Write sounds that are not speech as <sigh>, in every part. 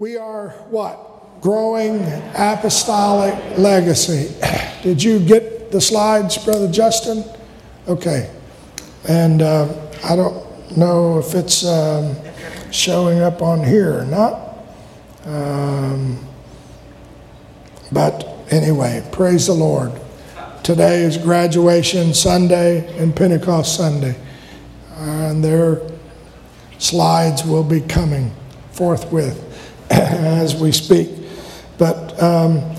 We are what? Growing apostolic legacy. <clears throat> Did you get the slides, Brother Justin? Okay. And uh, I don't know if it's um, showing up on here or not. Um, but anyway, praise the Lord. Today is graduation Sunday and Pentecost Sunday. And their slides will be coming forthwith <clears throat> as we speak. But um,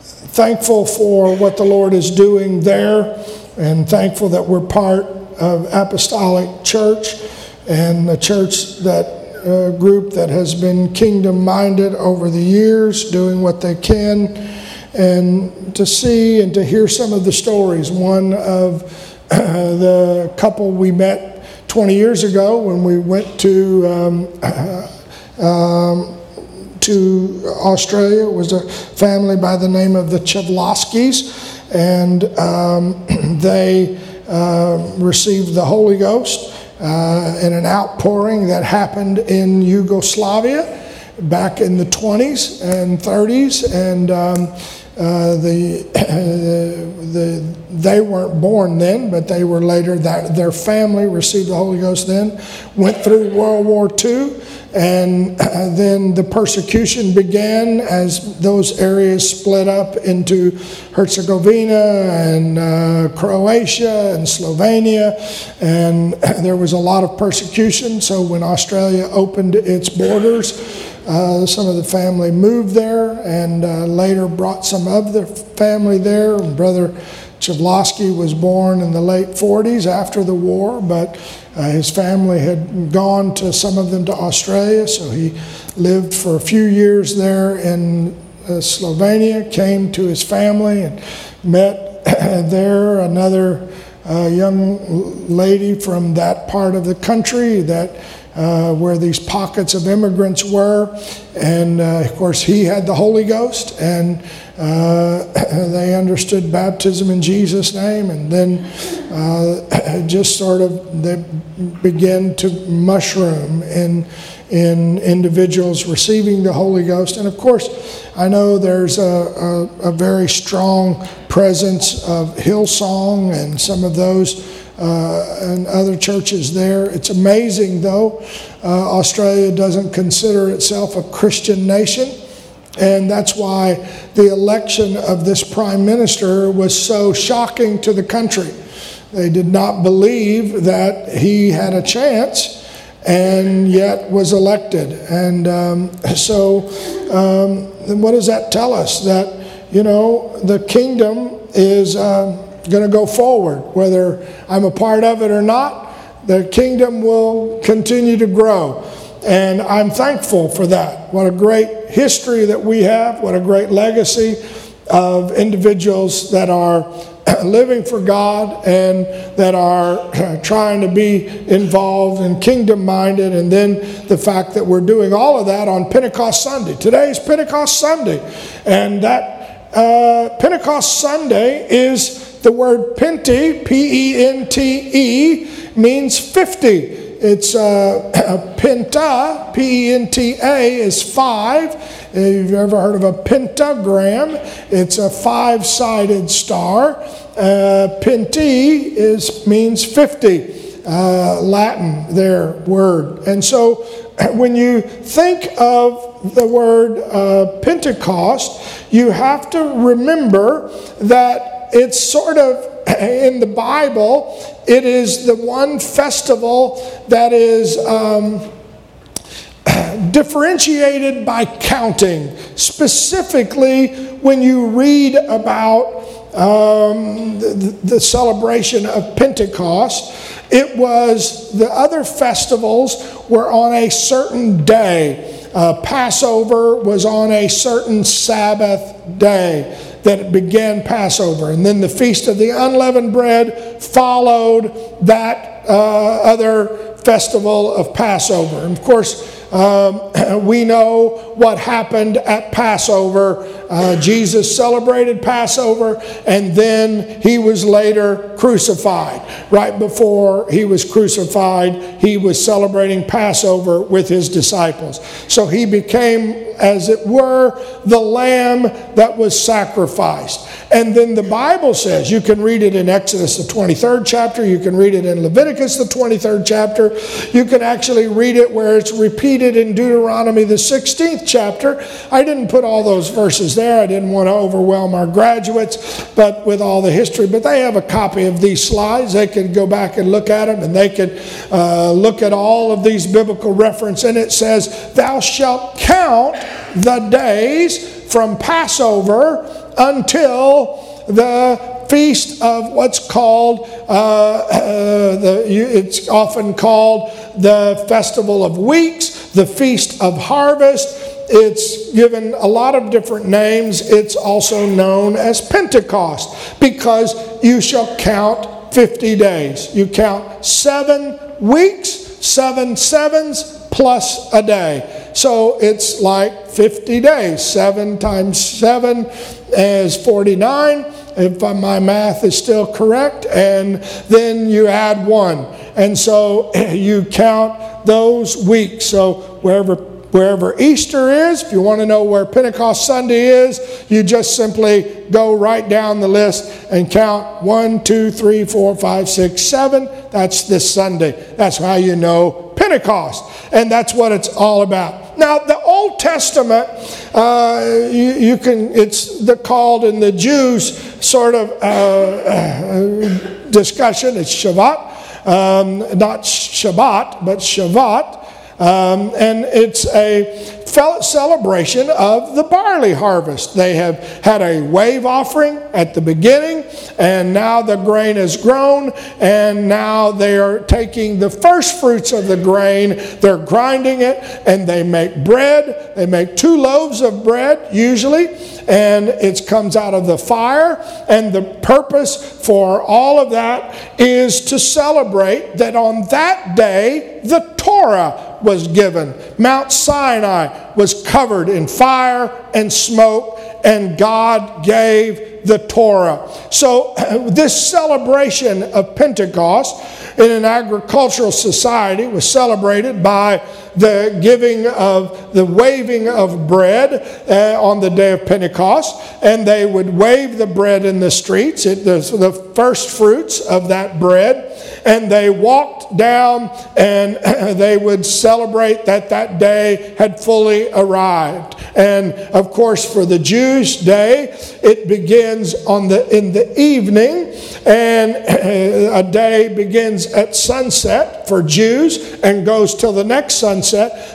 thankful for what the Lord is doing there, and thankful that we're part of Apostolic Church and the church that uh, group that has been kingdom minded over the years, doing what they can, and to see and to hear some of the stories. One of uh, <clears throat> the couple we met 20 years ago when we went to um, <clears throat> um, to Australia. Was a family by the name of the Chavloskis, and um, <clears throat> they uh, received the Holy Ghost uh, in an outpouring that happened in Yugoslavia back in the 20s and 30s, and um, uh, the, <coughs> the, they weren't born then, but they were later. That their family received the Holy Ghost then. Went through World War II, and <coughs> then the persecution began as those areas split up into Herzegovina and uh, Croatia and Slovenia. And <coughs> there was a lot of persecution. So when Australia opened its borders, uh, some of the family moved there and uh, later brought some of the family there. Brother Chavlosky was born in the late 40s after the war, but uh, his family had gone to some of them to Australia, so he lived for a few years there in uh, Slovenia, came to his family and met <coughs> there another uh, young lady from that part of the country that uh, where these pockets of immigrants were. And uh, of course, he had the Holy Ghost, and uh, <clears throat> they understood baptism in Jesus' name. And then uh, <clears throat> just sort of they began to mushroom in, in individuals receiving the Holy Ghost. And of course, I know there's a, a, a very strong presence of Hillsong and some of those uh, and other churches there. It's amazing, though, uh, Australia doesn't consider itself a Christian nation. And that's why the election of this prime minister was so shocking to the country. They did not believe that he had a chance and yet was elected. And um, <laughs> so, um, what does that tell us? That, you know, the kingdom is. Uh, going to go forward. Whether I'm a part of it or not, the kingdom will continue to grow. And I'm thankful for that. What a great history that we have, what a great legacy of individuals that are <clears throat> living for God and that are <clears throat> trying to be involved and kingdom minded. And then the fact that we're doing all of that on Pentecost Sunday. Today is Pentecost Sunday. And that uh, Pentecost Sunday is the word Pente, P E N T E, means 50. It's uh, penta, P E N T A, is five. If you've ever heard of a pentagram, it's a five sided star. Uh, penti is, means 50, uh, Latin, their word. And so <clears throat> when you think of the word uh, Pentecost, you have to remember that it's sort of <laughs> in the Bible, it is the one festival that is um, <clears throat> differentiated by counting. Specifically, when you read about um, the, the celebration of Pentecost, it was the other festivals were on a certain day. Uh, Passover was on a certain Sabbath day that it began Passover. And then the Feast of the Unleavened Bread followed that uh, other festival of Passover. And of course, um, <clears throat> we know what happened at Passover uh, Jesus celebrated Passover, and then he was later crucified. Right before he was crucified, he was celebrating Passover with his disciples. So he became as it were, the lamb that was sacrificed. And then the Bible says, you can read it in Exodus, the 23rd chapter, you can read it in Leviticus, the 23rd chapter, you can actually read it where it's repeated in Deuteronomy, the 16th chapter. I didn't put all those verses there, I didn't want to overwhelm our graduates, but with all the history, but they have a copy of these slides. They can go back and look at them, and they can uh, look at all of these biblical reference. And it says, Thou shalt count the days from Passover until the feast of what's called, uh, uh, the, it's often called the Festival of Weeks, the Feast of Harvest. It's given a lot of different names. It's also known as Pentecost because you shall count 50 days. You count seven weeks, seven sevens, plus a day. So it's like 50 days. 7 times 7 is 49, if my math is still correct. And then you add 1. And so <laughs> you count those weeks. So wherever wherever Easter is. If you want to know where Pentecost Sunday is, you just simply go right down the list and count one, two, three, four, five, six, seven. That's this Sunday. That's how you know Pentecost. And that's what it's all about. Now, the Old Testament, uh, you, you, can, it's the, called in the Jews sort of uh, uh, discussion, it's Shabbat, um, not Shabbat, but Shavuot. Um, and it's a celebration of the barley harvest. They have had a wave offering at the beginning, and now the grain has grown, and now they are taking the first fruits of the grain, they're grinding it, and they make bread. They make two loaves of bread, usually, and it comes out of the fire. And the purpose for all of that is to celebrate that on that day, the Torah was given. Mount Sinai was covered in fire and smoke, and God gave the Torah. So, <clears throat> this celebration of Pentecost in an agricultural society was celebrated by the giving of the waving of bread uh, on the day of Pentecost, and they would wave the bread in the streets, it, the, the first fruits of that bread, and they walked down and <clears throat> they would celebrate that that day had fully arrived. And of course, for the Jews' day, it begins on the in the evening, and <clears throat> a day begins at sunset for Jews and goes till the next sunset.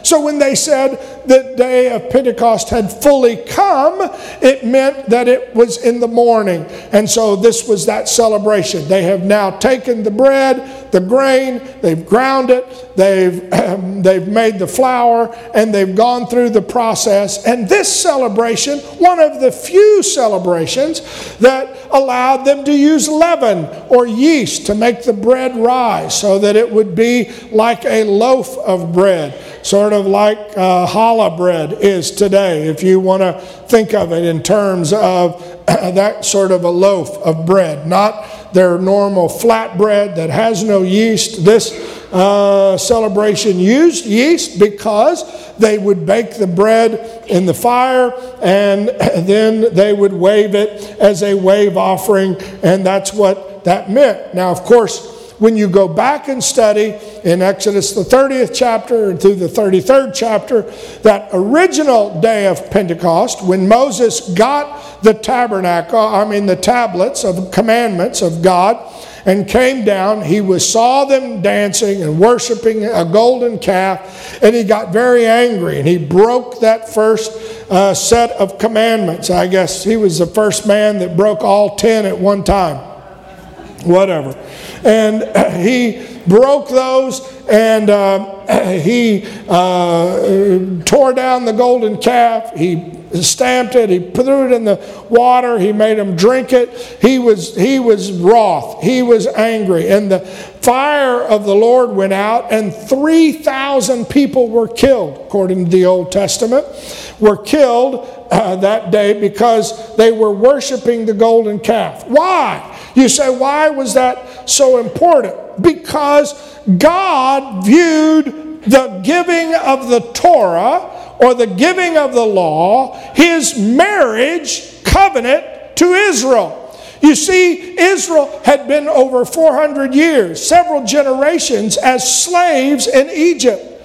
So when they said the day of Pentecost had fully come, it meant that it was in the morning. And so this was that celebration. They have now taken the bread, the grain, they've ground it, they've, um, they've made the flour, and they've gone through the process. And this celebration, one of the few celebrations that allowed them to use leaven or yeast to make the bread rise so that it would be like a loaf of bread sort of like uh, challah bread is today, if you want to think of it in terms of <clears throat> that sort of a loaf of bread, not their normal flat bread that has no yeast. This uh, celebration used yeast because they would bake the bread in the fire and <clears throat> then they would wave it as a wave offering, and that's what that meant. Now, of course, when you go back and study in Exodus, the 30th chapter and through the 33rd chapter, that original day of Pentecost, when Moses got the tabernacle, I mean the tablets of commandments of God, and came down, he was, saw them dancing and worshiping a golden calf, and he got very angry and he broke that first uh, set of commandments. I guess he was the first man that broke all ten at one time. Whatever. And <clears throat> he broke those and uh, <clears throat> he uh, tore down the golden calf. He stamped it, he threw it in the water, he made them drink it. He was, he was wroth, he was angry. And the fire of the Lord went out, and 3,000 people were killed, according to the Old Testament, were killed uh, that day because they were worshiping the golden calf. Why? You say, why was that so important? Because God viewed the giving of the Torah or the giving of the law, his marriage covenant to Israel. You see, Israel had been over 400 years, several generations, as slaves in Egypt.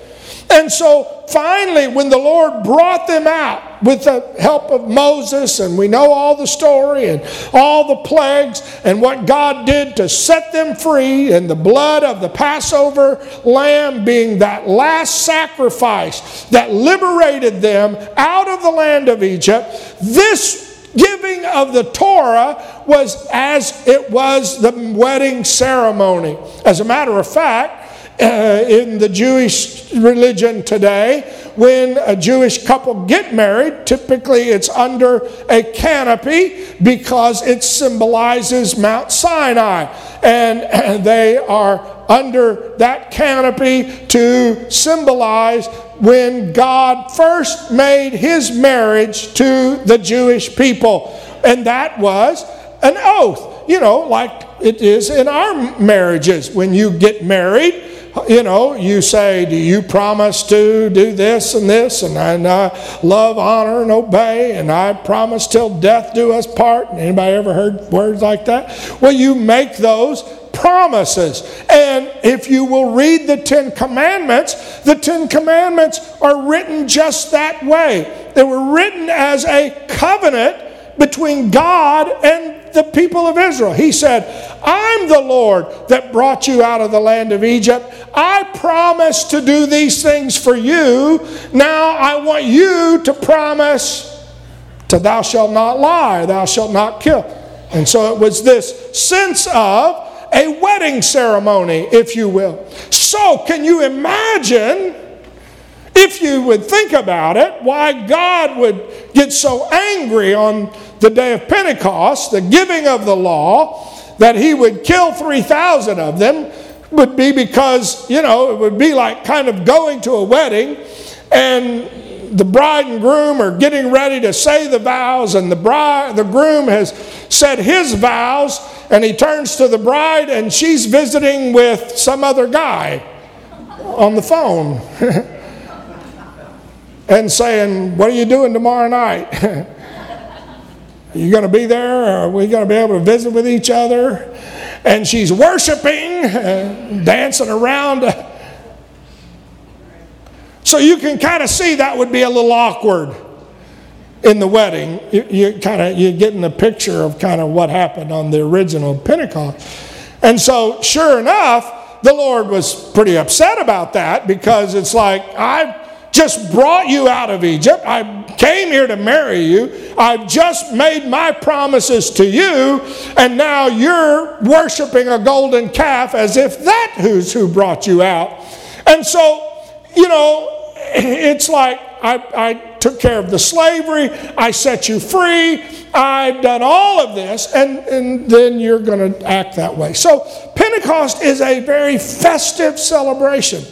And so finally, when the Lord brought them out with the help of Moses, and we know all the story and all the plagues and what God did to set them free, and the blood of the Passover lamb being that last sacrifice that liberated them out of the land of Egypt, this giving of the Torah was as it was the wedding ceremony. As a matter of fact, uh, in the Jewish religion today, when a Jewish couple get married, typically it's under a canopy because it symbolizes Mount Sinai. And <clears throat> they are under that canopy to symbolize when God first made his marriage to the Jewish people. And that was an oath, you know, like it is in our marriages. When you get married, you know, you say, Do you promise to do this and this? And I, love, honor, and obey, and I promise till death do us part. Anybody ever heard words like that? Well, you make those promises. And if you will read the Ten Commandments, the Ten Commandments are written just that way. They were written as a covenant between God and the people of Israel. He said, I'm the Lord that brought you out of the land of Egypt. I promise to do these things for you. Now I want you to promise to thou shalt not lie, thou shalt not kill. And so it was this sense of a wedding ceremony, if you will. So, can you imagine? If you would think about it, why God would get so angry on the day of Pentecost, the giving of the law, that he would kill 3,000 of them would be because, you know, it would be like kind of going to a wedding and the bride and groom are getting ready to say the vows and the bride the groom has said his vows and he turns to the bride and she's visiting with some other guy on the phone <laughs> and saying what are you doing tomorrow night are <laughs> you going to be there? Are we going to be able to visit with each other? And she's worshiping, uh, <laughs> dancing around. So you can kind of see that would be a little awkward in the wedding. You, you kind of you're getting a picture of kind of what happened on the original Pentecost. And so, sure enough, the Lord was pretty upset about that because it's like I've just brought you out of Egypt. I came here to marry you. I've just made my promises to you, and now you're worshiping a golden calf as if that who's who brought you out. And so, you know, <laughs> it's like I, I took care of the slavery, I set you free, I've done all of this, and, and then you're going to act that way. So, Pentecost is a very festive celebration.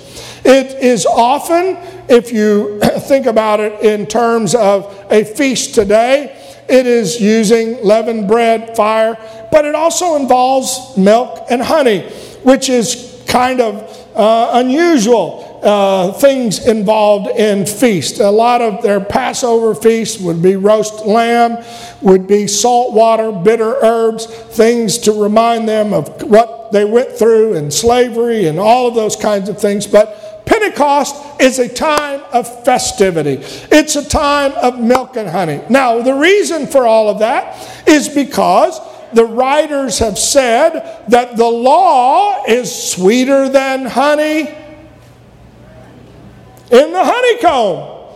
It is often, if you <clears throat> think about it in terms of a feast today, it is using leavened bread, fire, but it also involves milk and honey, which is kind of uh, unusual. Uh, things involved in feast. A lot of their Passover feast would be roast lamb, would be salt water, bitter herbs, things to remind them of what they went through in slavery and all of those kinds of things. But Pentecost is a time of festivity. It's a time of milk and honey. Now, the reason for all of that is because the writers have said that the law is sweeter than honey in the honeycomb.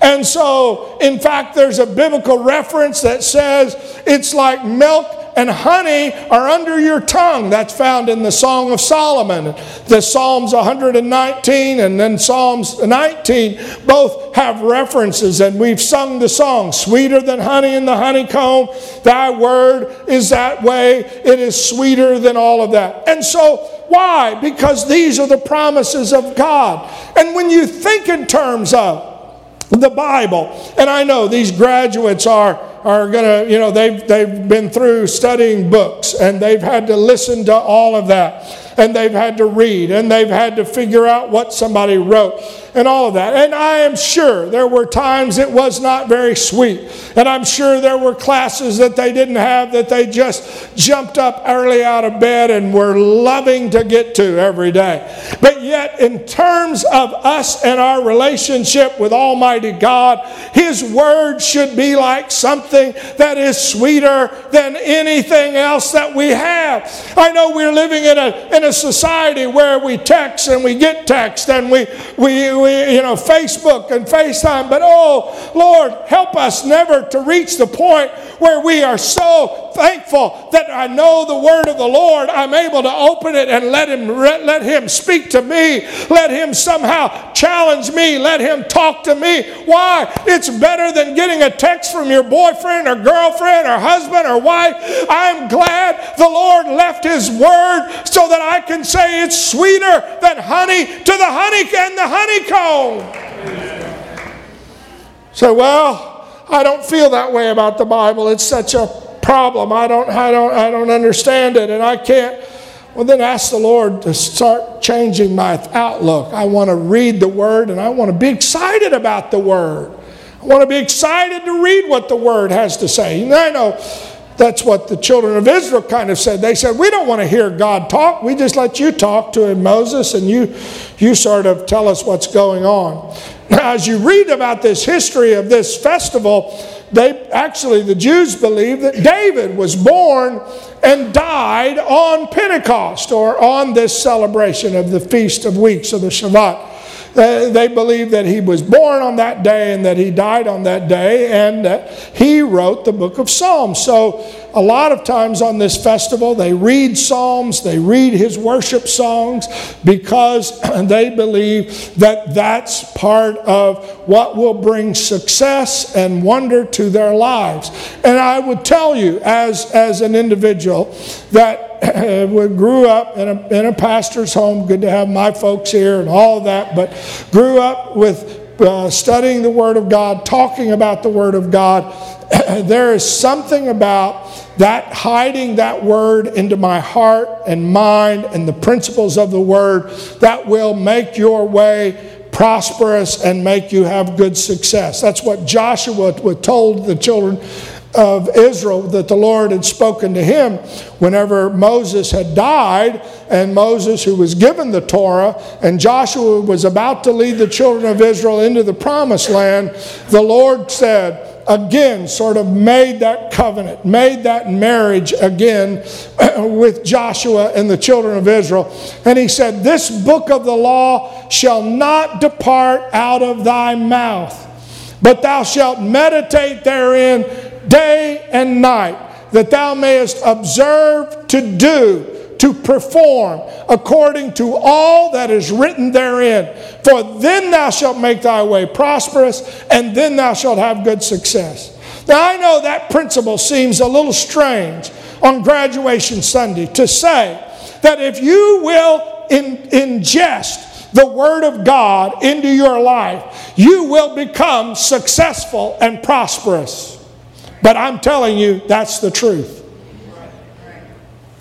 And so, in fact, there's a biblical reference that says it's like milk and honey are under your tongue. That's found in the Song of Solomon. The Psalms 119 and then Psalms 19 both have references, and we've sung the song, Sweeter than honey in the honeycomb, thy word is that way. It is sweeter than all of that. And so, why? Because these are the promises of God. And when you think in terms of the Bible, and I know these graduates are are going to, you know, they've, they've been through studying books and they've had to listen to all of that and they've had to read and they've had to figure out what somebody wrote and all of that. And I am sure there were times it was not very sweet. And I'm sure there were classes that they didn't have that they just jumped up early out of bed and were loving to get to every day. But yet, in terms of us and our relationship with Almighty God, His Word should be like something that is sweeter than anything else that we have. I know we're living in a, in a society where we text and we get text and we, we, we, you know, Facebook and FaceTime, but oh, Lord, help us never to reach the point where we are so thankful that I know the word of the Lord. I'm able to open it and let him, let him speak to me. Let him somehow challenge me. Let him talk to me. Why? It's better than getting a text from your boyfriend or girlfriend or husband or wife. I'm glad the Lord left his word so that I can say it's sweeter than honey to the honey and the honeycomb. So, well, I don't feel that way about the Bible. It's such a problem. I don't, I don't, I don't understand it, and I can't. Well, then ask the Lord to start changing my outlook. I want to read the Word, and I want to be excited about the Word. I want to be excited to read what the Word has to say. And I know that's what the children of Israel kind of said. They said, We don't want to hear God talk. We just let you talk to him, Moses, and you, you sort of tell us what's going on. Now, as you read about this history of this festival, they actually, the Jews believe that David was born and died on Pentecost or on this celebration of the Feast of Weeks or the Shabbat. Uh, they believe that he was born on that day and that he died on that day and that he wrote the book of Psalms. So, a lot of times on this festival, they read Psalms, they read his worship songs because <clears throat> they believe that that's part of what will bring success and wonder to their lives. And I would tell you, as, as an individual, that <clears throat> we grew up in a, in a pastor's home. Good to have my folks here and all that, but grew up with uh, studying the Word of God, talking about the Word of God. <clears throat> there is something about that hiding that Word into my heart and mind and the principles of the Word that will make your way prosperous and make you have good success. That's what Joshua told the children of Israel that the Lord had spoken to him whenever Moses had died, and Moses, who was given the Torah, and Joshua was about to lead the children of Israel into the promised land, the Lord said, again sort of made that covenant, made that marriage again <clears throat> with Joshua and the children of Israel. And he said, This book of the law shall not depart out of thy mouth, but thou shalt meditate therein day and night, that thou mayest observe to do, to perform according to all that is written therein. For then thou shalt make thy way prosperous, and then thou shalt have good success. Now, I know that principle seems a little strange on graduation Sunday to say that if you will in, ingest the Word of God into your life, you will become successful and prosperous. But I'm telling you, that's the truth.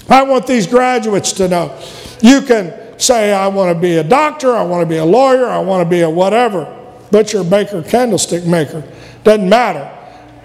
I want these graduates to know. You can say, I want to be a doctor, I want to be a lawyer, I want to be a whatever, butcher, baker, candlestick maker. Doesn't matter.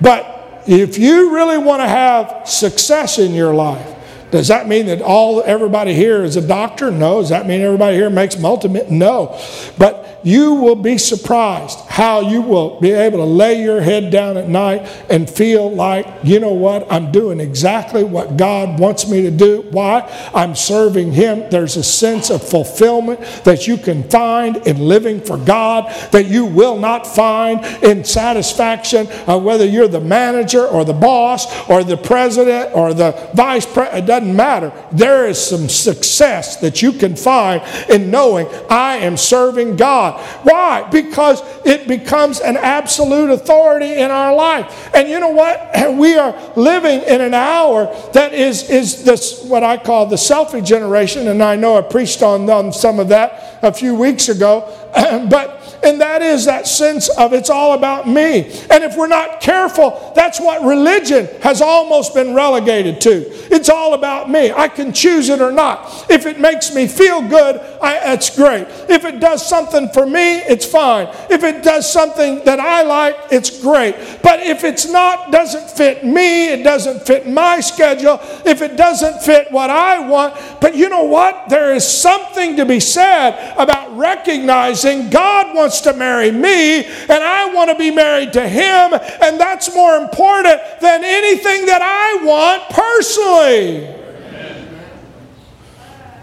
But if you really want to have success in your life, does that mean that all everybody here is a doctor? No. Does that mean everybody here makes multi? No. But you will be surprised how you will be able to lay your head down at night and feel like, you know what, I'm doing exactly what God wants me to do. Why? I'm serving Him. There's a sense of fulfillment that you can find in living for God that you will not find in satisfaction of whether you're the manager or the boss or the president or the vice president. It doesn't matter. There is some success that you can find in knowing I am serving God. Why? Because it becomes an absolute authority in our life. And you know what? <laughs> We are living in an hour that is, is this, what I call the selfie generation. And I know I preached on, on some of that a few weeks ago. <clears throat> but and that is that sense of it's all about me. And if we're not careful, that's what religion has almost been relegated to. It's all about me. I can choose it or not. If it makes me feel good, I, it's great. If it does something for me, it's fine. If it does something that I like, it's great. But if it's not, doesn't fit me, it doesn't fit my schedule, if it doesn't fit what I want, but you know what? There is something to be said about recognizing God wants wants to marry me, and I want to be married to him, and that's more important than anything that I want personally.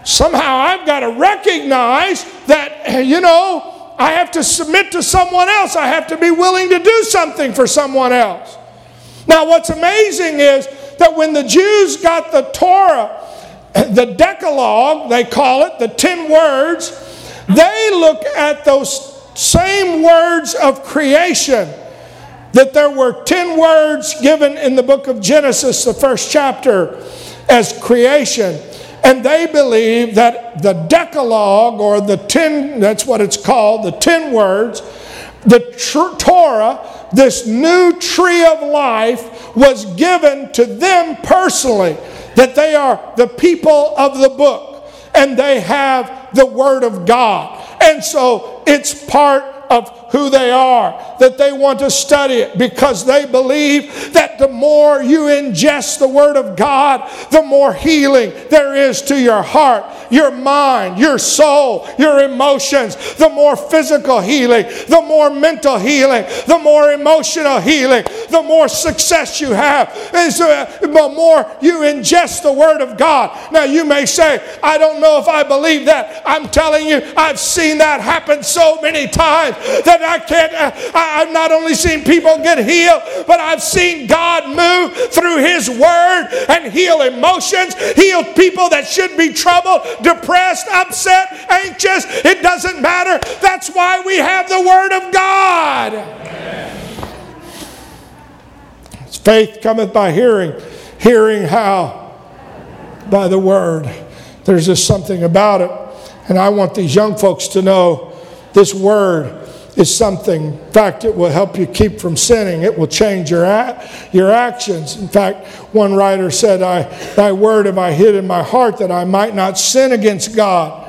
Somehow I've got to recognize that, you know, I have to submit to someone else. I have to be willing to do something for someone else. Now, what's amazing is that when the Jews got the Torah, the Decalogue, they call it, the 10 words, they look at those same words of creation that there were 10 words given in the book of Genesis, the first chapter, as creation. And they believe that the Decalogue, or the 10, that's what it's called, the 10 words, the tr- Torah, this new tree of life, was given to them personally. That they are the people of the book and they have the Word of God. And so it's part of who they are, that they want to study it because they believe that the more you ingest the Word of God, the more healing there is to your heart, your mind, your soul, your emotions, the more physical healing, the more mental healing, the more emotional healing, the more success you have, uh, the more you ingest the Word of God. Now, you may say, I don't know if I believe that. I'm telling you, I've seen that happen so many times that I can't, uh, I, have not only seen people get healed, but I've seen God move through His Word and heal emotions, heal people that should be troubled, depressed, upset, anxious. It doesn't matter. That's why we have the Word of God. Faith cometh by hearing. Hearing how? By the Word. There's just something about it. And I want these young folks to know this Word is something. In fact, it will help you keep from sinning. It will change your, your actions. In fact, one writer said, I, Thy word have I hid in my heart that I might not sin against God.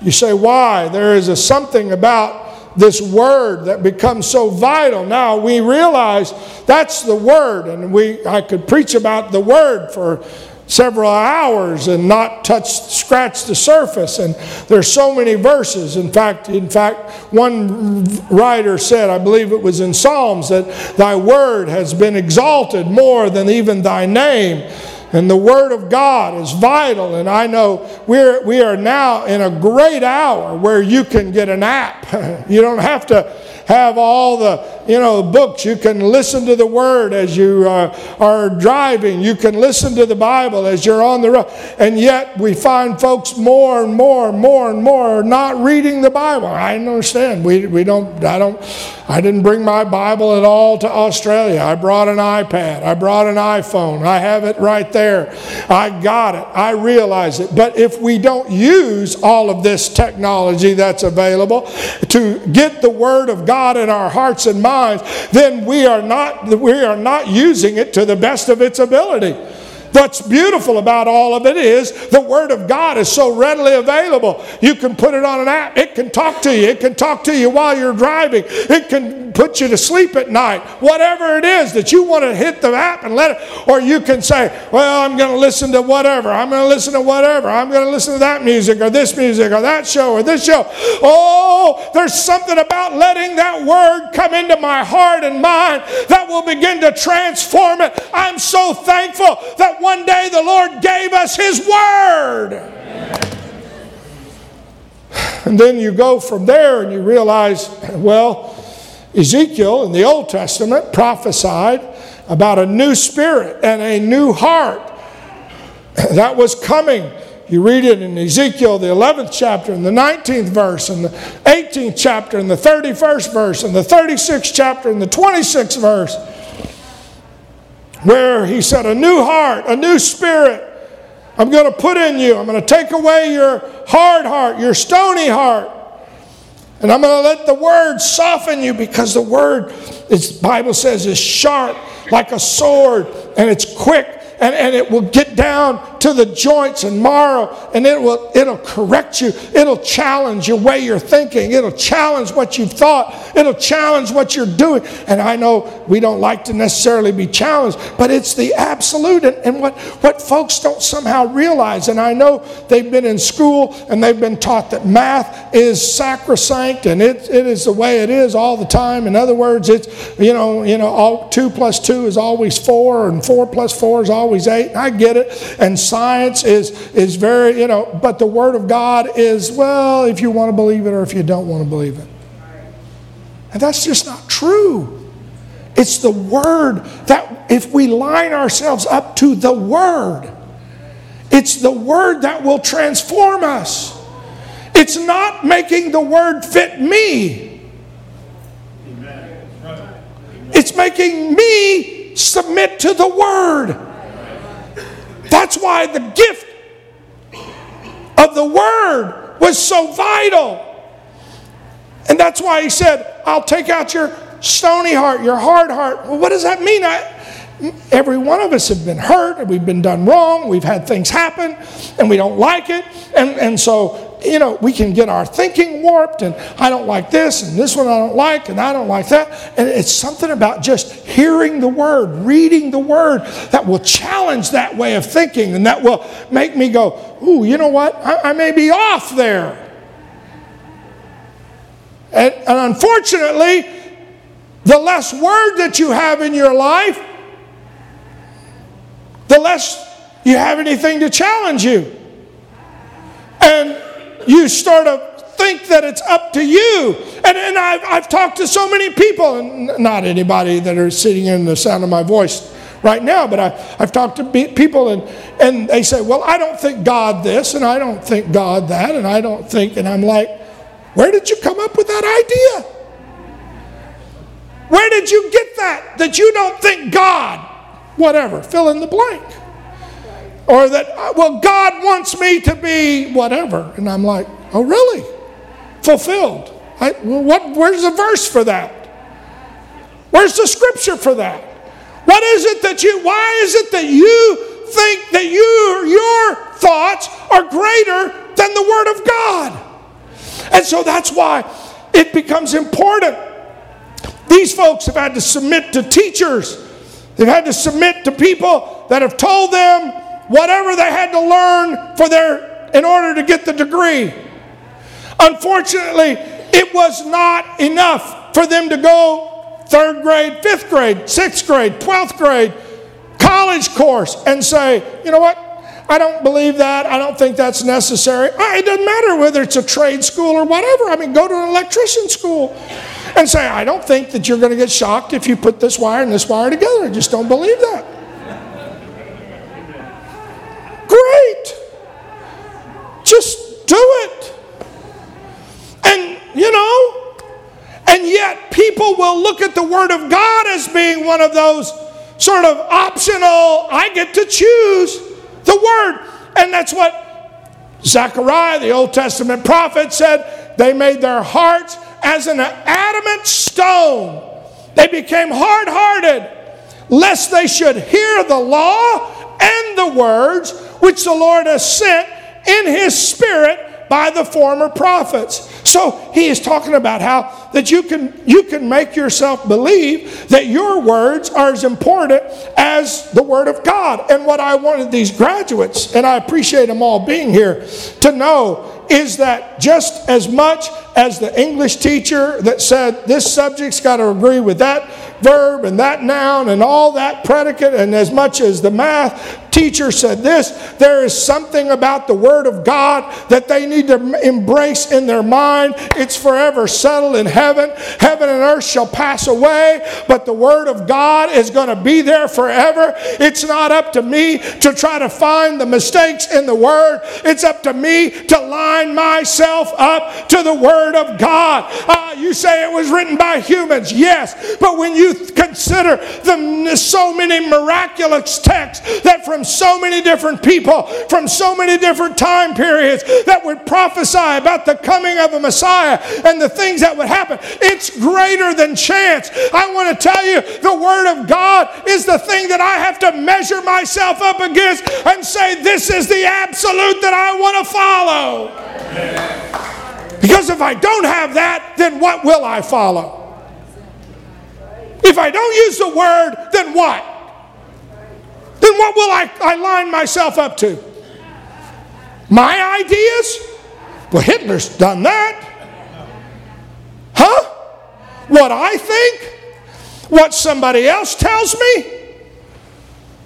You say, Why? There is a something about this word that becomes so vital. Now we realize that's the word, and we I could preach about the word for several hours and not touch scratch the surface and there's so many verses in fact in fact one writer said i believe it was in psalms that thy word has been exalted more than even thy name and the Word of God is vital. And I know we're, we are now in a great hour where you can get an app. <laughs> you don't have to have all the you know books. You can listen to the Word as you uh, are driving. You can listen to the Bible as you're on the road. And yet we find folks more and more and more and more not reading the Bible. I understand. We, we don't. I don't. I didn't bring my Bible at all to Australia. I brought an iPad. I brought an iPhone. I have it right there. I got it. I realize it. But if we don't use all of this technology that's available to get the Word of God in our hearts and minds, then we are not, we are not using it to the best of its ability. What's beautiful about all of it is the Word of God is so readily available. You can put it on an app, it can talk to you, it can talk to you while you're driving, it can put you to sleep at night. Whatever it is that you want to hit the app and let it, or you can say, Well, I'm going to listen to whatever, I'm going to listen to whatever, I'm going to listen to that music or this music or that show or this show. Oh, there's something about letting that Word come into my heart and mind that will begin to transform it. I'm so thankful that one day the Lord gave us His Word. And then you go from there and you realize, well, Ezekiel in the Old Testament prophesied about a new spirit and a new heart that was coming. You read it in Ezekiel, the 11th chapter, and the 19th verse, and the 18th chapter, and the 31st verse, and the 36th chapter, and the 26th verse where he said, A new heart, a new spirit, I'm going to put in you. I'm going to take away your hard heart, your stony heart. And I'm going to let the word soften you because the word, the Bible says, is sharp like a sword and it's quick and, and it will get down to the joints and marrow and it will it'll correct you. It'll challenge your way you're thinking. It'll challenge what you've thought. It'll challenge what you're doing. And i know we don't like to necessarily be challenged but it's the absolute and, and what what folks don't somehow realize. And i know they've been in school and they've been taught that math is sacrosanct and it, it is the way it is all the time. In other words it's you know you know all two plus two is always four and four plus four is always eight. I get it. And science is, is very, you know, but the Word of God is, well, if you want to believe it or if you don't want to believe it. And that's just not true. It's the Word that, if we line ourselves up to the Word, it's the Word that will transform us. It's not making the Word fit me. It's making me submit to the Word. That's why the gift of the word was so vital. And that's why he said, I'll take out your stony heart, your hard heart. Well, what does that mean? I, every one of us have been hurt and we've been done wrong. We've had things happen and we don't like it. And, and so, you know, we can get our thinking warped and I don't like this and this one I don't like and I don't like that. And it's something about just hearing the word, reading the word that will challenge that way of thinking and that will make me go, ooh, you know what? I, I may be off there. And, and unfortunately, the less word that you have in your life, the less you have anything to challenge you. And you start to think that it's up to you. And, and I've, I've talked to so many people, and not anybody that are sitting in the sound of my voice right now, but I, I've talked to people and, and they say, Well, I don't think God this, and I don't think God that, and I don't think, and I'm like, Where did you come up with that idea? Where did you get that? That you don't think God whatever, fill in the blank. Or that, well, God wants me to be whatever. And I'm like, oh, really? Fulfilled. I, what, where's the verse for that? Where's the scripture for that? What is it that you, why is it that you think that you, your thoughts are greater than the Word of God? And so that's why it becomes important. These folks have had to submit to teachers They've had to submit to people that have told them whatever they had to learn for their in order to get the degree. Unfortunately, it was not enough for them to go third grade, fifth grade, sixth grade, 12th grade, college course and say, you know what? I don't believe that. I don't think that's necessary. Uh, it doesn't matter whether it's a trade school or whatever. I mean, go to an electrician school and say, I don't think that you're going to get shocked if you put this wire and this wire together. I just don't believe that. Great. Just do it. And, you know, and yet people will look at the Word of God as being one of those sort of optional, I get to choose the Word. And that's what Zechariah, the Old Testament prophet, said. They made their hearts as an adamant stone. They became hard hearted, lest they should hear the law and the words which the Lord has sent in his spirit by the former prophets. So he is talking about how that you can you can make yourself believe that your words are as important as the word of God. And what I wanted these graduates, and I appreciate them all being here, to know is that just as much as the English teacher that said this subject's got to agree with that verb and that noun and all that predicate, and as much as the math teacher said this, there is something about the Word of God that they need to embrace in their mind. It's forever settled in heaven. Heaven and earth shall pass away, but the Word of God is going to be there forever. It's not up to me to try to find the mistakes in the Word, it's up to me to line myself up to the Word of God. Uh, you say it was written by humans, yes, but when you consider the so many miraculous texts that from so many different people, from so many different time periods that would prophesy about the coming of a Messiah and the things that would happen, it's greater than chance. I want to tell you, the Word of God is the thing that I have to measure myself up against and say, this is the absolute that I want to follow. Because if I don't have that, then what will I follow? If I don't use the word, then what? Then what will I, I line myself up to? My ideas? Well, Hitler's done that. Huh? What I think? What somebody else tells me?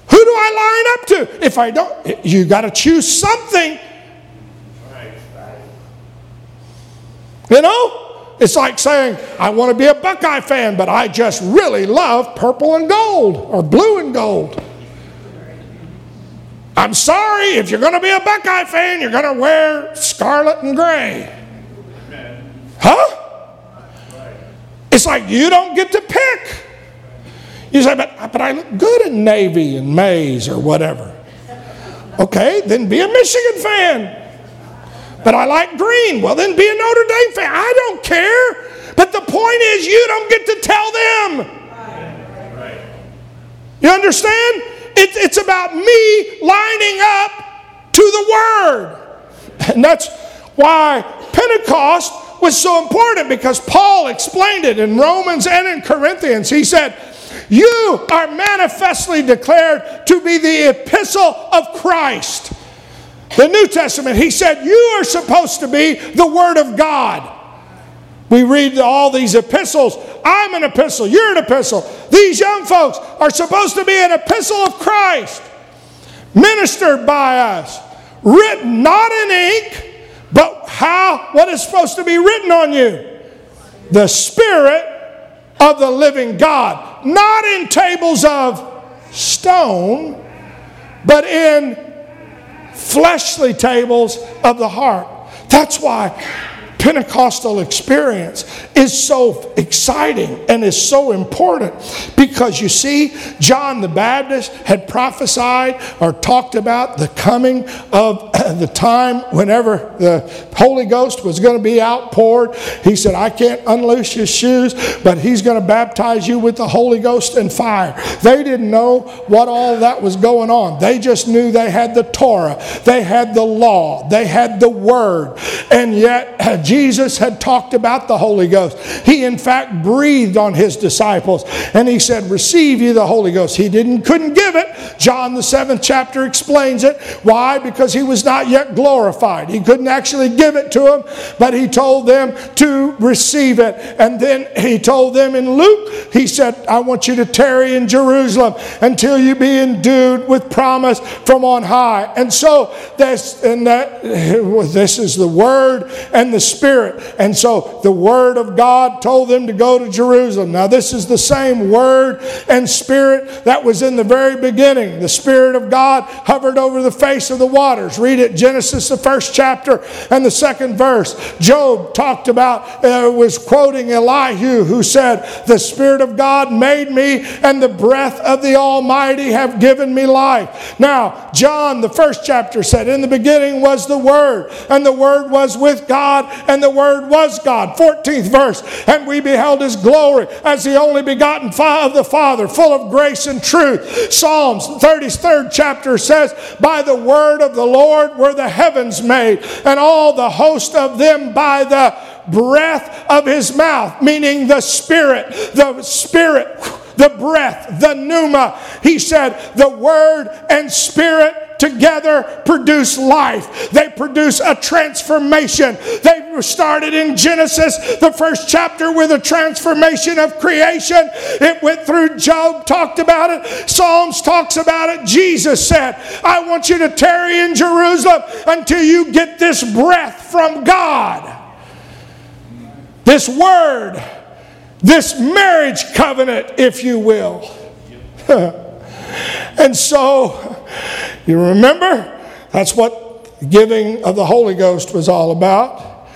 Who do I line up to? If I don't, you got to choose something. You know? It's like saying, I want to be a Buckeye fan, but I just really love purple and gold or blue and gold. I'm sorry, if you're going to be a Buckeye fan, you're going to wear scarlet and gray. Huh? It's like you don't get to pick. You say, but, but I look good in navy and maize or whatever. Okay, then be a Michigan fan but I like green. Well, then be a Notre Dame fan. I don't care. But the point is, you don't get to tell them. You understand? It, it's about me lining up to the Word. And that's why Pentecost was so important because Paul explained it in Romans and in Corinthians. He said, You are manifestly declared to be the epistle of Christ the New Testament, he said, You are supposed to be the Word of God. We read all these epistles. I'm an epistle. You're an epistle. These young folks are supposed to be an epistle of Christ, ministered by us, written not in ink, but how, what is supposed to be written on you? The Spirit of the living God, not in tables of stone, but in fleshly tables of the heart. That's why Pentecostal experience is so exciting and is so important because you see, John the Baptist had prophesied or talked about the coming of <clears throat> the time whenever the Holy Ghost was going to be outpoured. He said, I can't unloose his shoes, but he's going to baptize you with the Holy Ghost and fire. They didn't know what all that was going on. They just knew they had the Torah, they had the law, they had the Word, and yet uh, Jesus had talked about the Holy Ghost. He, in fact, breathed on his disciples and he said, Receive you the Holy Ghost. He didn't, couldn't give it. John, the seventh chapter, explains it. Why? Because he was not yet glorified. He couldn't actually give it to them, but he told them to receive it. And then he told them in Luke, he said, I want you to tarry in Jerusalem until you be endued with promise from on high. And so this, and that, <laughs> this is the Word and the Spirit. And so the Word of God told them to go to Jerusalem. Now, this is the same Word and Spirit that was in the very beginning. The Spirit of God hovered over the face of the waters. Read it, Genesis, the first chapter and the second verse. Job talked about, uh, was quoting Elihu, who said, The Spirit of God made me, and the breath of the Almighty have given me life. Now, John, the first chapter said, In the beginning was the Word, and the Word was with God, and the Word was God. 14th verse and we beheld his glory as the only begotten of the Father, full of grace and truth. Psalms 33rd chapter says, By the word of the Lord were the heavens made, and all the host of them by the breath of his mouth, meaning the Spirit, the Spirit, the breath, the pneuma. He said, the Word and Spirit together produce life. They produce a transformation. They started in Genesis, the first chapter, with a transformation of creation. It went through Job, talked about it. Psalms talks about it. Jesus said, I want you to tarry in Jerusalem until you get this breath from God. This word, this marriage covenant, if you will. <laughs> and so you remember? That's what giving of the Holy Ghost was all about.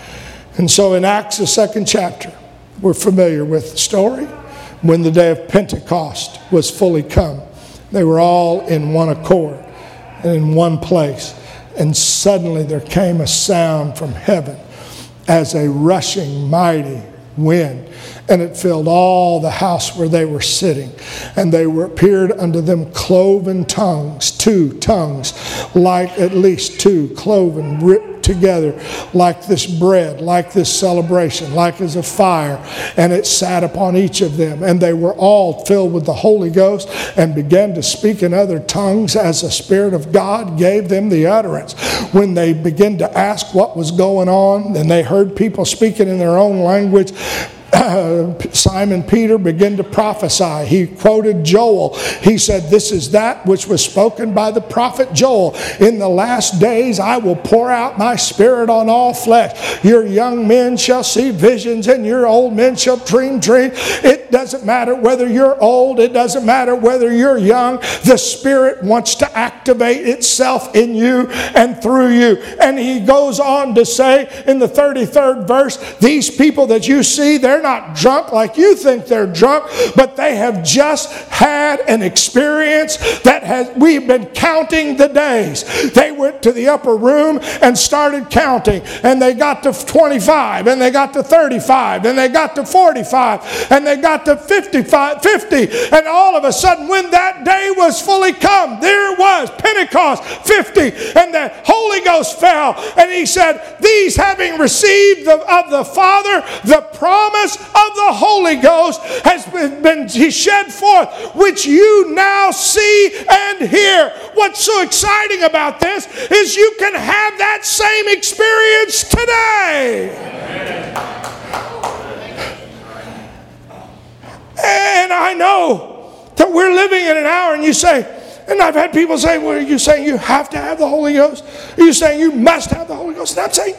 And so in Acts, the second chapter, we're familiar with the story. When the day of Pentecost was fully come, they were all in one accord and in one place. And suddenly there came a sound from heaven as a rushing mighty wind and it filled all the house where they were sitting. And they were, appeared unto them cloven tongues, two tongues, like at least two cloven, ripped together, like this bread, like this celebration, like as a fire. And it sat upon each of them. And they were all filled with the Holy Ghost and began to speak in other tongues as the Spirit of God gave them the utterance. When they began to ask what was going on, and they heard people speaking in their own language, Simon Peter began to prophesy. He quoted Joel. He said, This is that which was spoken by the prophet Joel. In the last days I will pour out my spirit on all flesh. Your young men shall see visions, and your old men shall dream dreams. It doesn't matter whether you're old, it doesn't matter whether you're young. The Spirit wants to activate itself in you and through you. And he goes on to say in the 33rd verse, These people that you see, they're they're not drunk like you think they're drunk, but they have just had an experience that has, we've been counting the days. They went to the upper room and started counting, and they got to 25, and they got to 35, and they got to 45, and they got to 55, 50, and all of a sudden, when that day was fully come, there it was Pentecost 50, and the Holy Ghost fell, and he said, These having received the, of the Father the promise of the Holy Ghost has been, been shed forth, which you now see and hear. What's so exciting about this is you can have that same experience today. And I know that we're living in an hour, and you say, and I've had people say, Well, are you saying you have to have the Holy Ghost? Are you saying you must have the Holy Ghost? And I'm saying,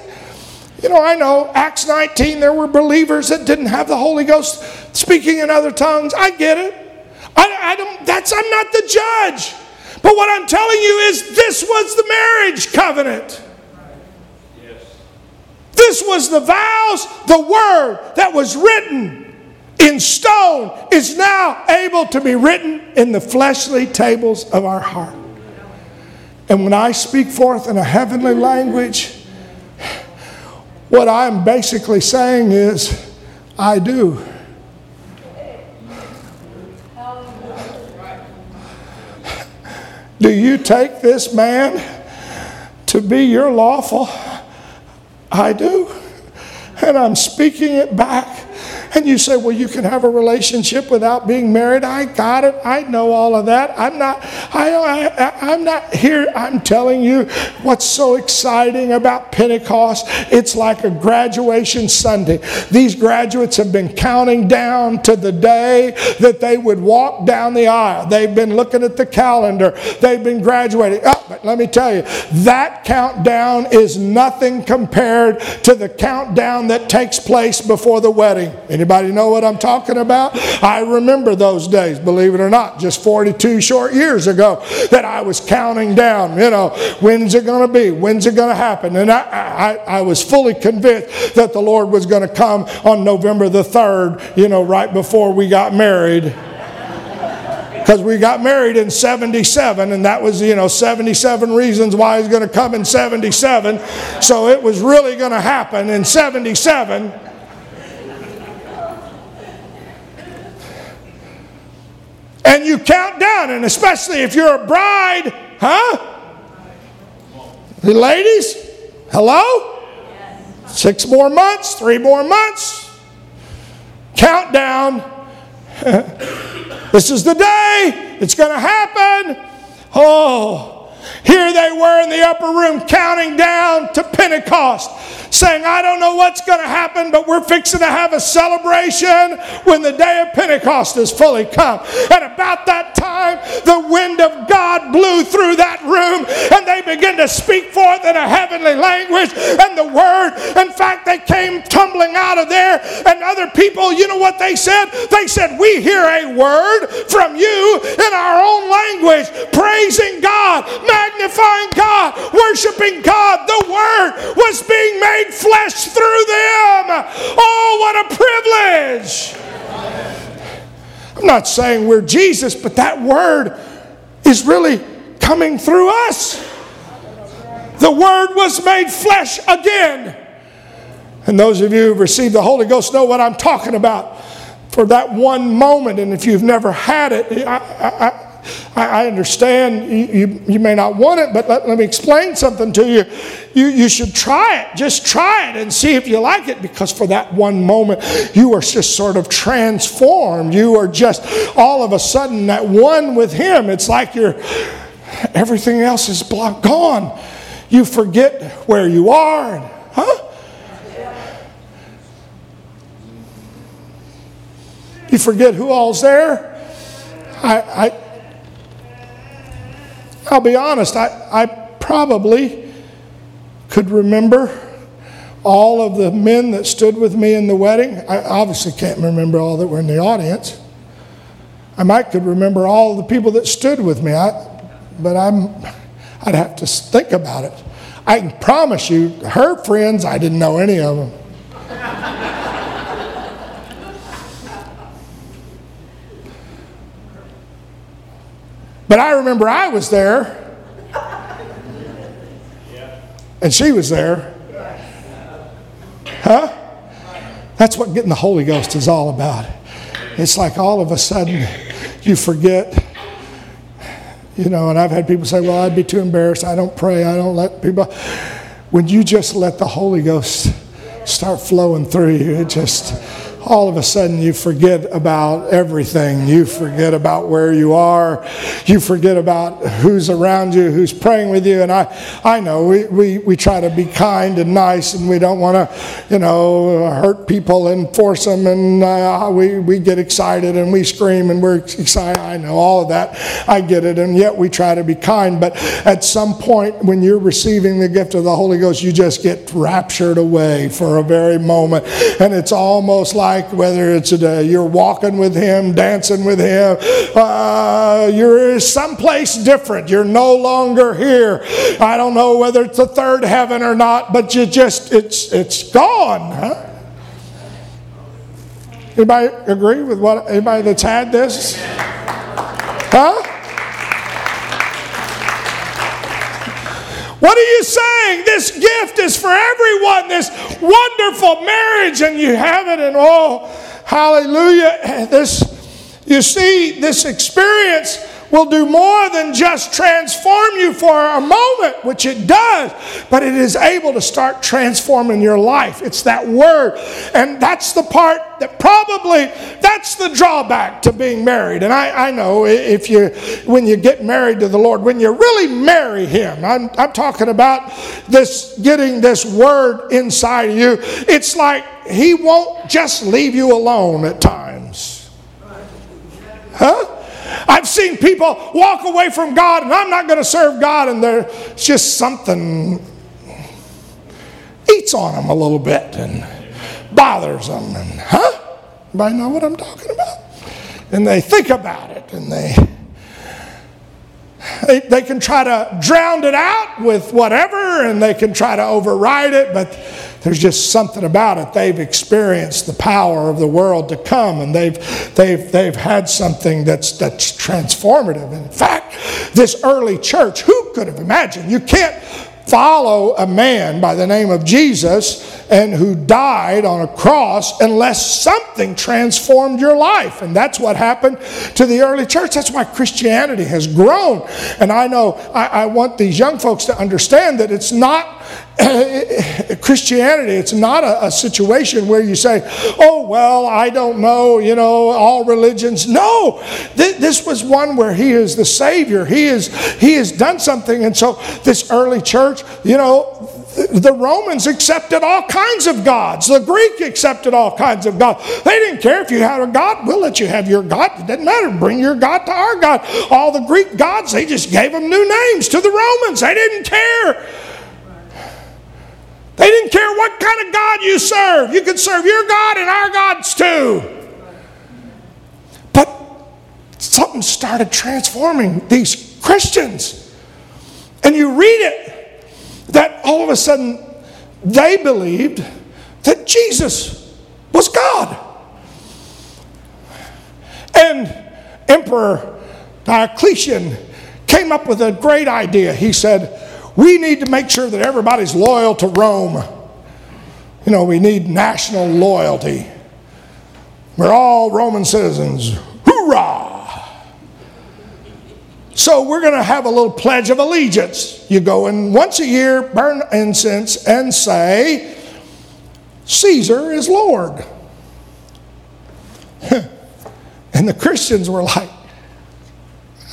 you know, I know Acts 19, there were believers that didn't have the Holy Ghost speaking in other tongues. I get it. I, I don't, that's, I'm not the judge. But what I'm telling you is this was the marriage covenant. Yes. This was the vows, the word that was written in stone is now able to be written in the fleshly tables of our heart. And when I speak forth in a heavenly language, what I'm basically saying is, I do. Do you take this man to be your lawful? I do. And I'm speaking it back and you say, well, you can have a relationship without being married. I got it. I know all of that. I'm not, I, I, I'm not here. I'm telling you what's so exciting about Pentecost. It's like a graduation Sunday. These graduates have been counting down to the day that they would walk down the aisle. They've been looking at the calendar. They've been graduating. Oh, but let me tell you, that countdown is nothing compared to the countdown that takes place before the wedding. Anybody know what I'm talking about? I remember those days, believe it or not, just 42 short years ago that I was counting down, you know, when's it going to be? When's it going to happen? And I, I, I was fully convinced that the Lord was going to come on November the 3rd, you know, right before we got married because we got married in 77 and that was you know 77 reasons why he's going to come in 77 so it was really going to happen in 77 and you count down, and especially if you're a bride, huh? The ladies, hello? Six more months, three more months. Countdown. <laughs> this is the day. It's going to happen. Oh, here they were in the upper room counting down to Pentecost saying, I don't know what's going to happen, but we're fixing to have a celebration when the day of Pentecost is fully come. And about that time, the wind of God blew through that room and they began to speak forth in a heavenly language and the word. In fact, they came tumbling out of there and other people, you know what they said? They said, We hear a word from you in our own language, praising God, magnifying God, worshiping God. The word was being made flesh through them. Oh, what a privilege! I'm not saying we're Jesus, but that word is really coming through us. The word was made flesh again. And those of you who've received the Holy Ghost know what I'm talking about for that one moment. And if you've never had it, I, I, I, understand you, you, you, may not want it, but let, let me explain something to you. you. You should try it. Just try it and see if you like it because for that one moment, you are just sort of transformed. You are just all of a sudden that one with Him. It's like you're, everything else is blocked, gone. You forget where you are. Huh? You forget who all's there. I, I I'll be honest, I, I probably could remember all of the men that stood with me in the wedding. I obviously can't remember all that were in the audience. I might could remember all the people that stood with me, I, but I'm, I'd have to think about it. I can promise you, her friends, I didn't know any of them. But I remember I was there, and she was there. Huh? That's what getting the Holy Ghost is all about. It's like all of a sudden you forget. You know, and I've had people say, well, I'd be too embarrassed. I don't pray. I don't let people. When you just let the Holy Ghost start flowing through you, it just all of a sudden you forget about everything. You forget about where you are. You forget about who's around you, who's praying with you. And I, I know we, we, we try to be kind and nice and we don't want to, you know, hurt people and force them. And uh, we, we get excited and we scream and we're excited. I know all of that. I get it. And yet we try to be kind. But at some point when you're receiving the gift of the Holy Ghost, you just get raptured away for a very moment. And it's almost like like, whether it's a, you're walking with Him, dancing with Him, uh, you're someplace different. You're no longer here. I don't know whether it's the third heaven or not, but you just, it's, it's gone, huh? Anybody agree with what, anybody that's had this? Huh? What are you saying? This gift is for everyone, this wonderful marriage, and you have it, and oh, hallelujah. <clears throat> This, you see, this experience will do more than just transform you for a moment, which it does, but it is able to start transforming your life. It's that word. And that's the part that probably that's the drawback to being married. And I, I know if you when you get married to the Lord, when you really marry him, I'm, I'm talking about this getting this word inside of you, it's like he won't just leave you alone at times. Huh? I've seen people walk away from God and I'm not going to serve God, and there's just something eats on them a little bit and bothers them. And, huh? Anybody know what I'm talking about? And they think about it and they, they, they can try to drown it out with whatever and they can try to override it, but there's just something about it. They've experienced the power of the world to come, and they've, they've, they've had something that's, that's transformative. In fact, this early church, who could have imagined? You can't follow a man by the name of Jesus and who died on a cross unless something transformed your life. And that's what happened to the early church. That's why Christianity has grown. And I know I, I want these young folks to understand that it's not <coughs> Christianity, it's not a, a, situation where you say, oh, well, I don't know, you know, all religions. No, Th- this was one where he is the Savior. He, is, he has done something. And so this early church, you know, the Romans accepted all kinds of gods. The Greek accepted all kinds of gods. They didn't care if you had a God. We'll let you have your God. It doesn't matter. Bring your God to our God. All the Greek gods, they just gave them new names to the Romans. They didn't care. They didn't care what kind of God you serve. You could serve your God and our gods too. But something started transforming these Christians. And you read it that all of a sudden they believed that Jesus was God. And Emperor Diocletian came up with a great idea. He said, we need to make sure that everybody's loyal to Rome. You know, we need national loyalty. We're all Roman citizens. Hoorah! So we're going to have a little pledge of allegiance. You go and once a year, burn incense, and say, Caesar is Lord. <laughs> and the Christians were like,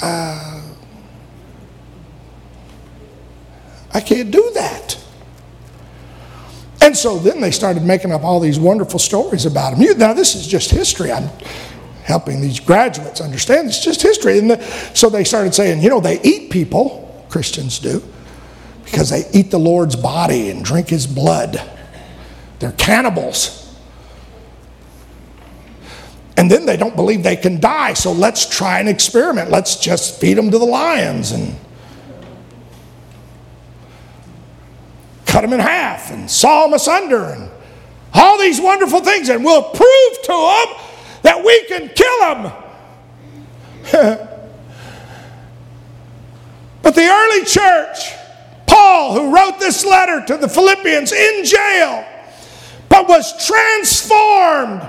uh, I can't do that. And so then they started making up all these wonderful stories about him. now, this is just history. I'm helping these graduates understand it's just history. And the, so they started saying, you know, they eat people, Christians do, because they eat the Lord's body and drink his blood. They're cannibals. And then they don't believe they can die, so let's try an experiment. Let's just feed them to the lions and cut them in half and saw them asunder and all these wonderful things, and we'll prove to them that we can kill them. <laughs> but the early church, Paul, who wrote this letter to the Philippians in jail, but was transformed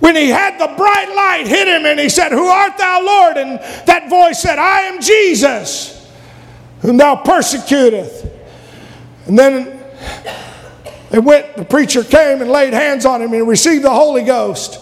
when he had the bright light hit him and he said, Who art thou, Lord? And that voice said, I am Jesus, whom thou persecutest. And then they went, the preacher came and laid hands on him and received the Holy Ghost.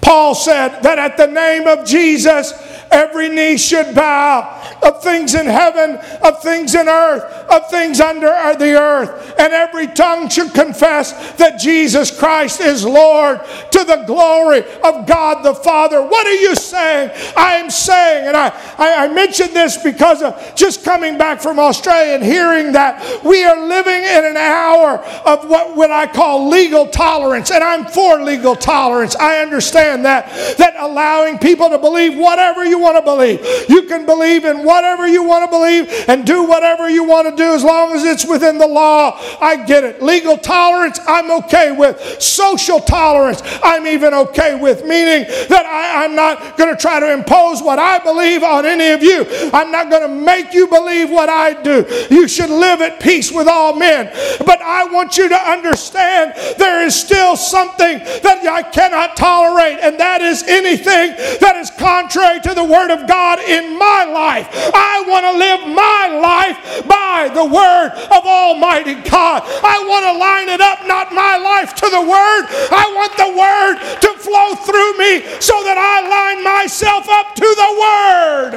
Paul said that at the name of Jesus, every knee should bow of things in heaven, of things in earth, of things under the earth, and every tongue should confess that Jesus Christ is Lord to the glory of God the Father. What are you saying? I am saying, and I, I, I mentioned this because of just coming back from Australia and hearing that we are living in an hour of what, what I call legal tolerance, and I'm for legal tolerance. I understand that, that allowing people to believe whatever you want to believe. You can believe in whatever you want to believe and do whatever you want to do as long as it's within the law. I get it. Legal tolerance, I'm okay with. Social tolerance, I'm even okay with, meaning that I, am not going to try to impose what I believe on any of you. I'm not going to make you believe what I do. You should live at peace with all men. But I want you to understand there is still something that I cannot tolerate, and that is anything that is contrary to the Word of God in my life. I want to live my life by the Word of Almighty God. I want to line it up, not my life to the Word. I want the Word to flow through me so that I line myself up to the Word.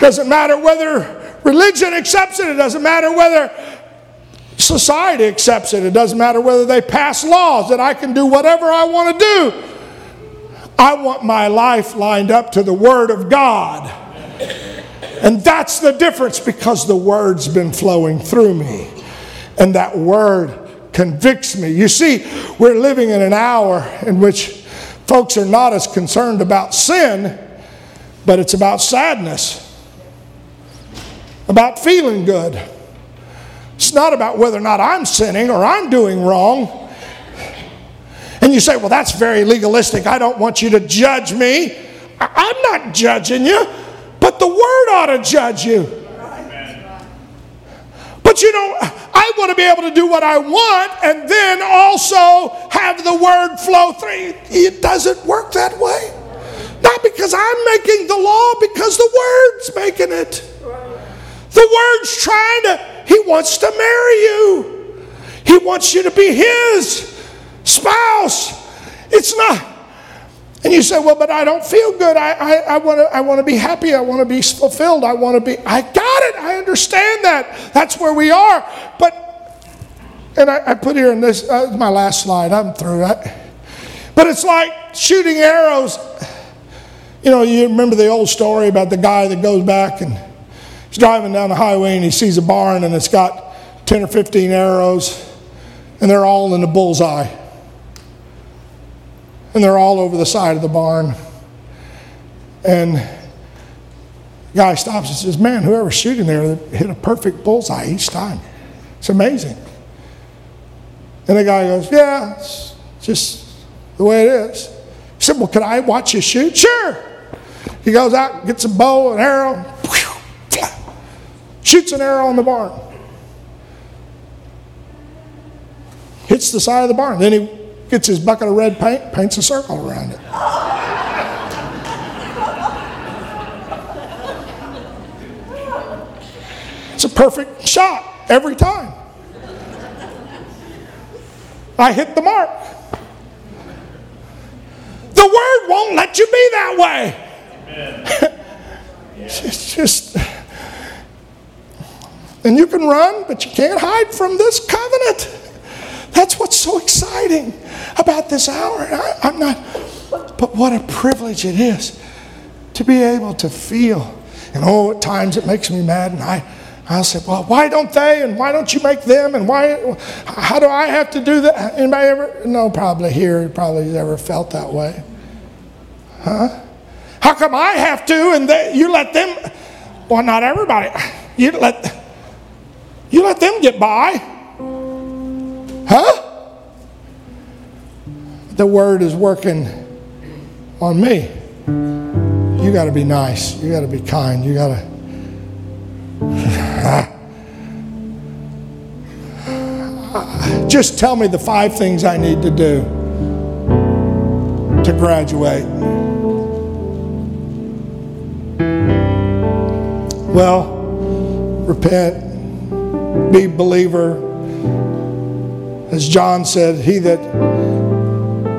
Doesn't matter whether religion accepts it, it doesn't matter whether society accepts it, it doesn't matter whether they pass laws that I can do whatever I want to do. I want my life lined up to the Word of God. And that's the difference because the Word's been flowing through me. And that Word convicts me. You see, we're living in an hour in which folks are not as concerned about sin, but it's about sadness, about feeling good. It's not about whether or not I'm sinning or I'm doing wrong. And you say, well, that's very legalistic. I don't want you to judge me. I'm not judging you, but the Word ought to judge you. But you know, I want to be able to do what I want and then also have the word flow through. It doesn't work that way. Not because I'm making the law, because the word's making it. The word's trying to, he wants to marry you. He wants you to be his spouse. It's not. And you say, well, but I don't feel good. I, I, I want to be happy. I want to be fulfilled. I want to be. I got it. I understand that. That's where we are. But, and I, I put here in this, uh, my last slide. I'm through. I, but it's like shooting arrows. You know, you remember the old story about the guy that goes back and he's driving down the highway and he sees a barn and it's got 10 or 15 arrows and they're all in the bullseye and they're all over the side of the barn. And the guy stops and says, Man, whoever's shooting there hit a perfect bullseye each time. It's amazing. And the guy goes, Yeah, it's just the way it is. He said, Well, could I watch you shoot? Sure. He goes out, gets a bow and arrow, <sniffs> shoots an arrow in the barn. Hits the side of the barn. Then he gets his bucket of red paint, paints a circle around it. It's a perfect shot every time. I hit the mark. The word won't let you be that way. <laughs> it's just, and you can run, but you can't hide from this covenant. That's what's so exciting about this hour. I, I'm not, but what a privilege it is to be able to feel. And oh, at times it makes me mad, and I, I'll say, well, why don't they, and why don't you make them, and why, how do I have to do that? Anybody ever? No, probably here, probably ever felt that way. Huh? How come I have to, and they, you let them? Well, not everybody. You let, you let them get by. Huh? The word is working on me. You got to be nice. You got to be kind. You got to. <sighs> Just tell me the five things I need to do to graduate. Well, repent, be believer, as John said, He that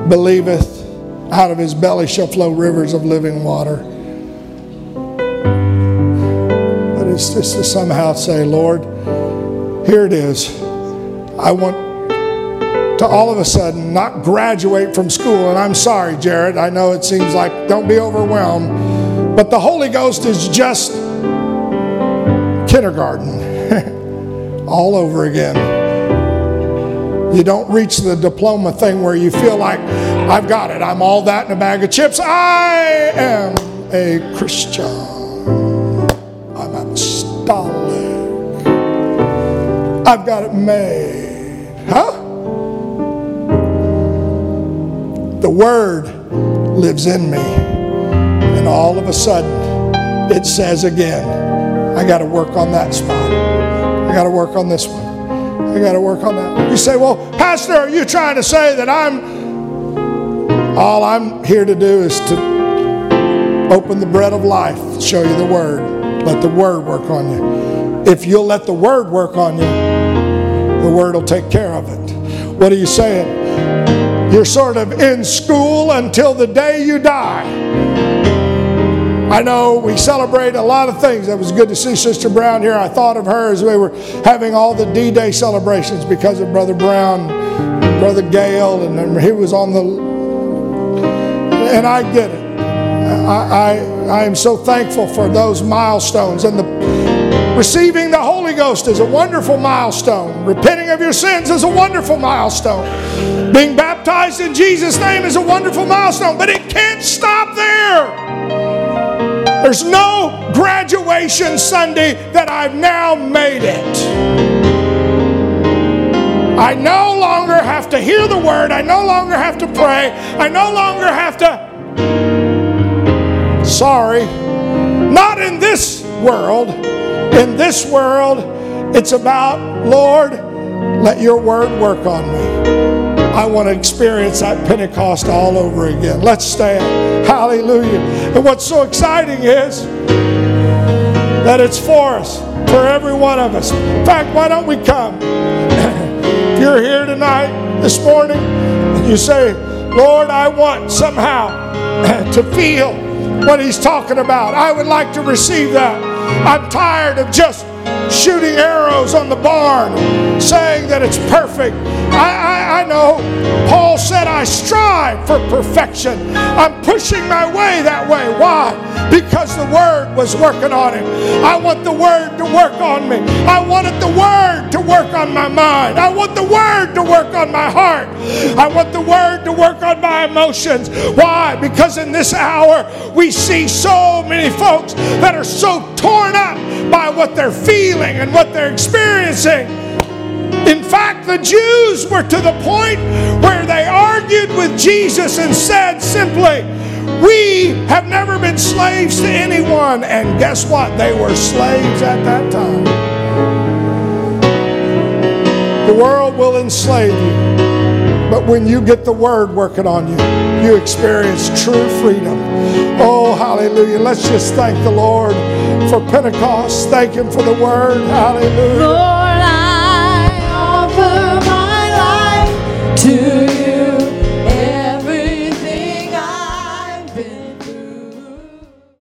believeth, out of his belly shall flow rivers of living water. But it's just to somehow say, Lord, here it is. I want to all of a sudden not graduate from school. And I'm sorry, Jared, I know it seems like don't be overwhelmed, but the Holy Ghost is just kindergarten <laughs> all over again. You don't reach the diploma thing where you feel like, I've got it. I'm all that in a bag of chips. I am a Christian. I'm apostolic. I've got it made. Huh? The Word lives in me. And all of a sudden, it says again, I got to work on that spot. I got to work on this one. I got to work on that. You say, well, Pastor, are you trying to say that I'm. All I'm here to do is to open the bread of life, show you the Word. Let the Word work on you. If you'll let the Word work on you, the Word will take care of it. What are you saying? You're sort of in school until the day you die. I know we celebrate a lot of things. It was good to see Sister Brown here. I thought of her as we were having all the D Day celebrations because of Brother Brown, Brother Gale, and he was on the. And I get it. I, I, I am so thankful for those milestones. And the receiving the Holy Ghost is a wonderful milestone. Repenting of your sins is a wonderful milestone. Being baptized in Jesus' name is a wonderful milestone. But it can't stop there. There's no graduation Sunday that I've now made it. I no longer have to hear the word. I no longer have to pray. I no longer have to. Sorry. Not in this world. In this world, It's about, Lord, let your word work on me. I want to experience that Pentecost all over again. Let's stand. Hallelujah. And what's so exciting is that it's for us, for every one of us. In fact, why don't we come? <clears throat> if you're here tonight, this morning, and you say, Lord, I want somehow <clears throat> to feel what he's talking about. I would like to receive that. I'm tired of just shooting arrows on the barn, saying that it's perfect. I, I, know Paul said, I strive for perfection. I'm pushing my way that way. Why? Because the Word was working on him. I want the Word to work on me. I wanted the Word to work on my mind. I want the Word to work on my heart. I want the Word to work on my emotions. Why? Because in this hour, we see so many folks that are so torn up by what they're feeling and what they're experiencing. In fact, the Jews were to the point where they argued with Jesus and said simply, We have never been slaves to anyone. And guess what? They were slaves at that time. The world will enslave you, but when you get the word working on you, you experience true freedom. Oh, hallelujah. Let's just thank the Lord for Pentecost. Thank Him for the word. Hallelujah. Lord,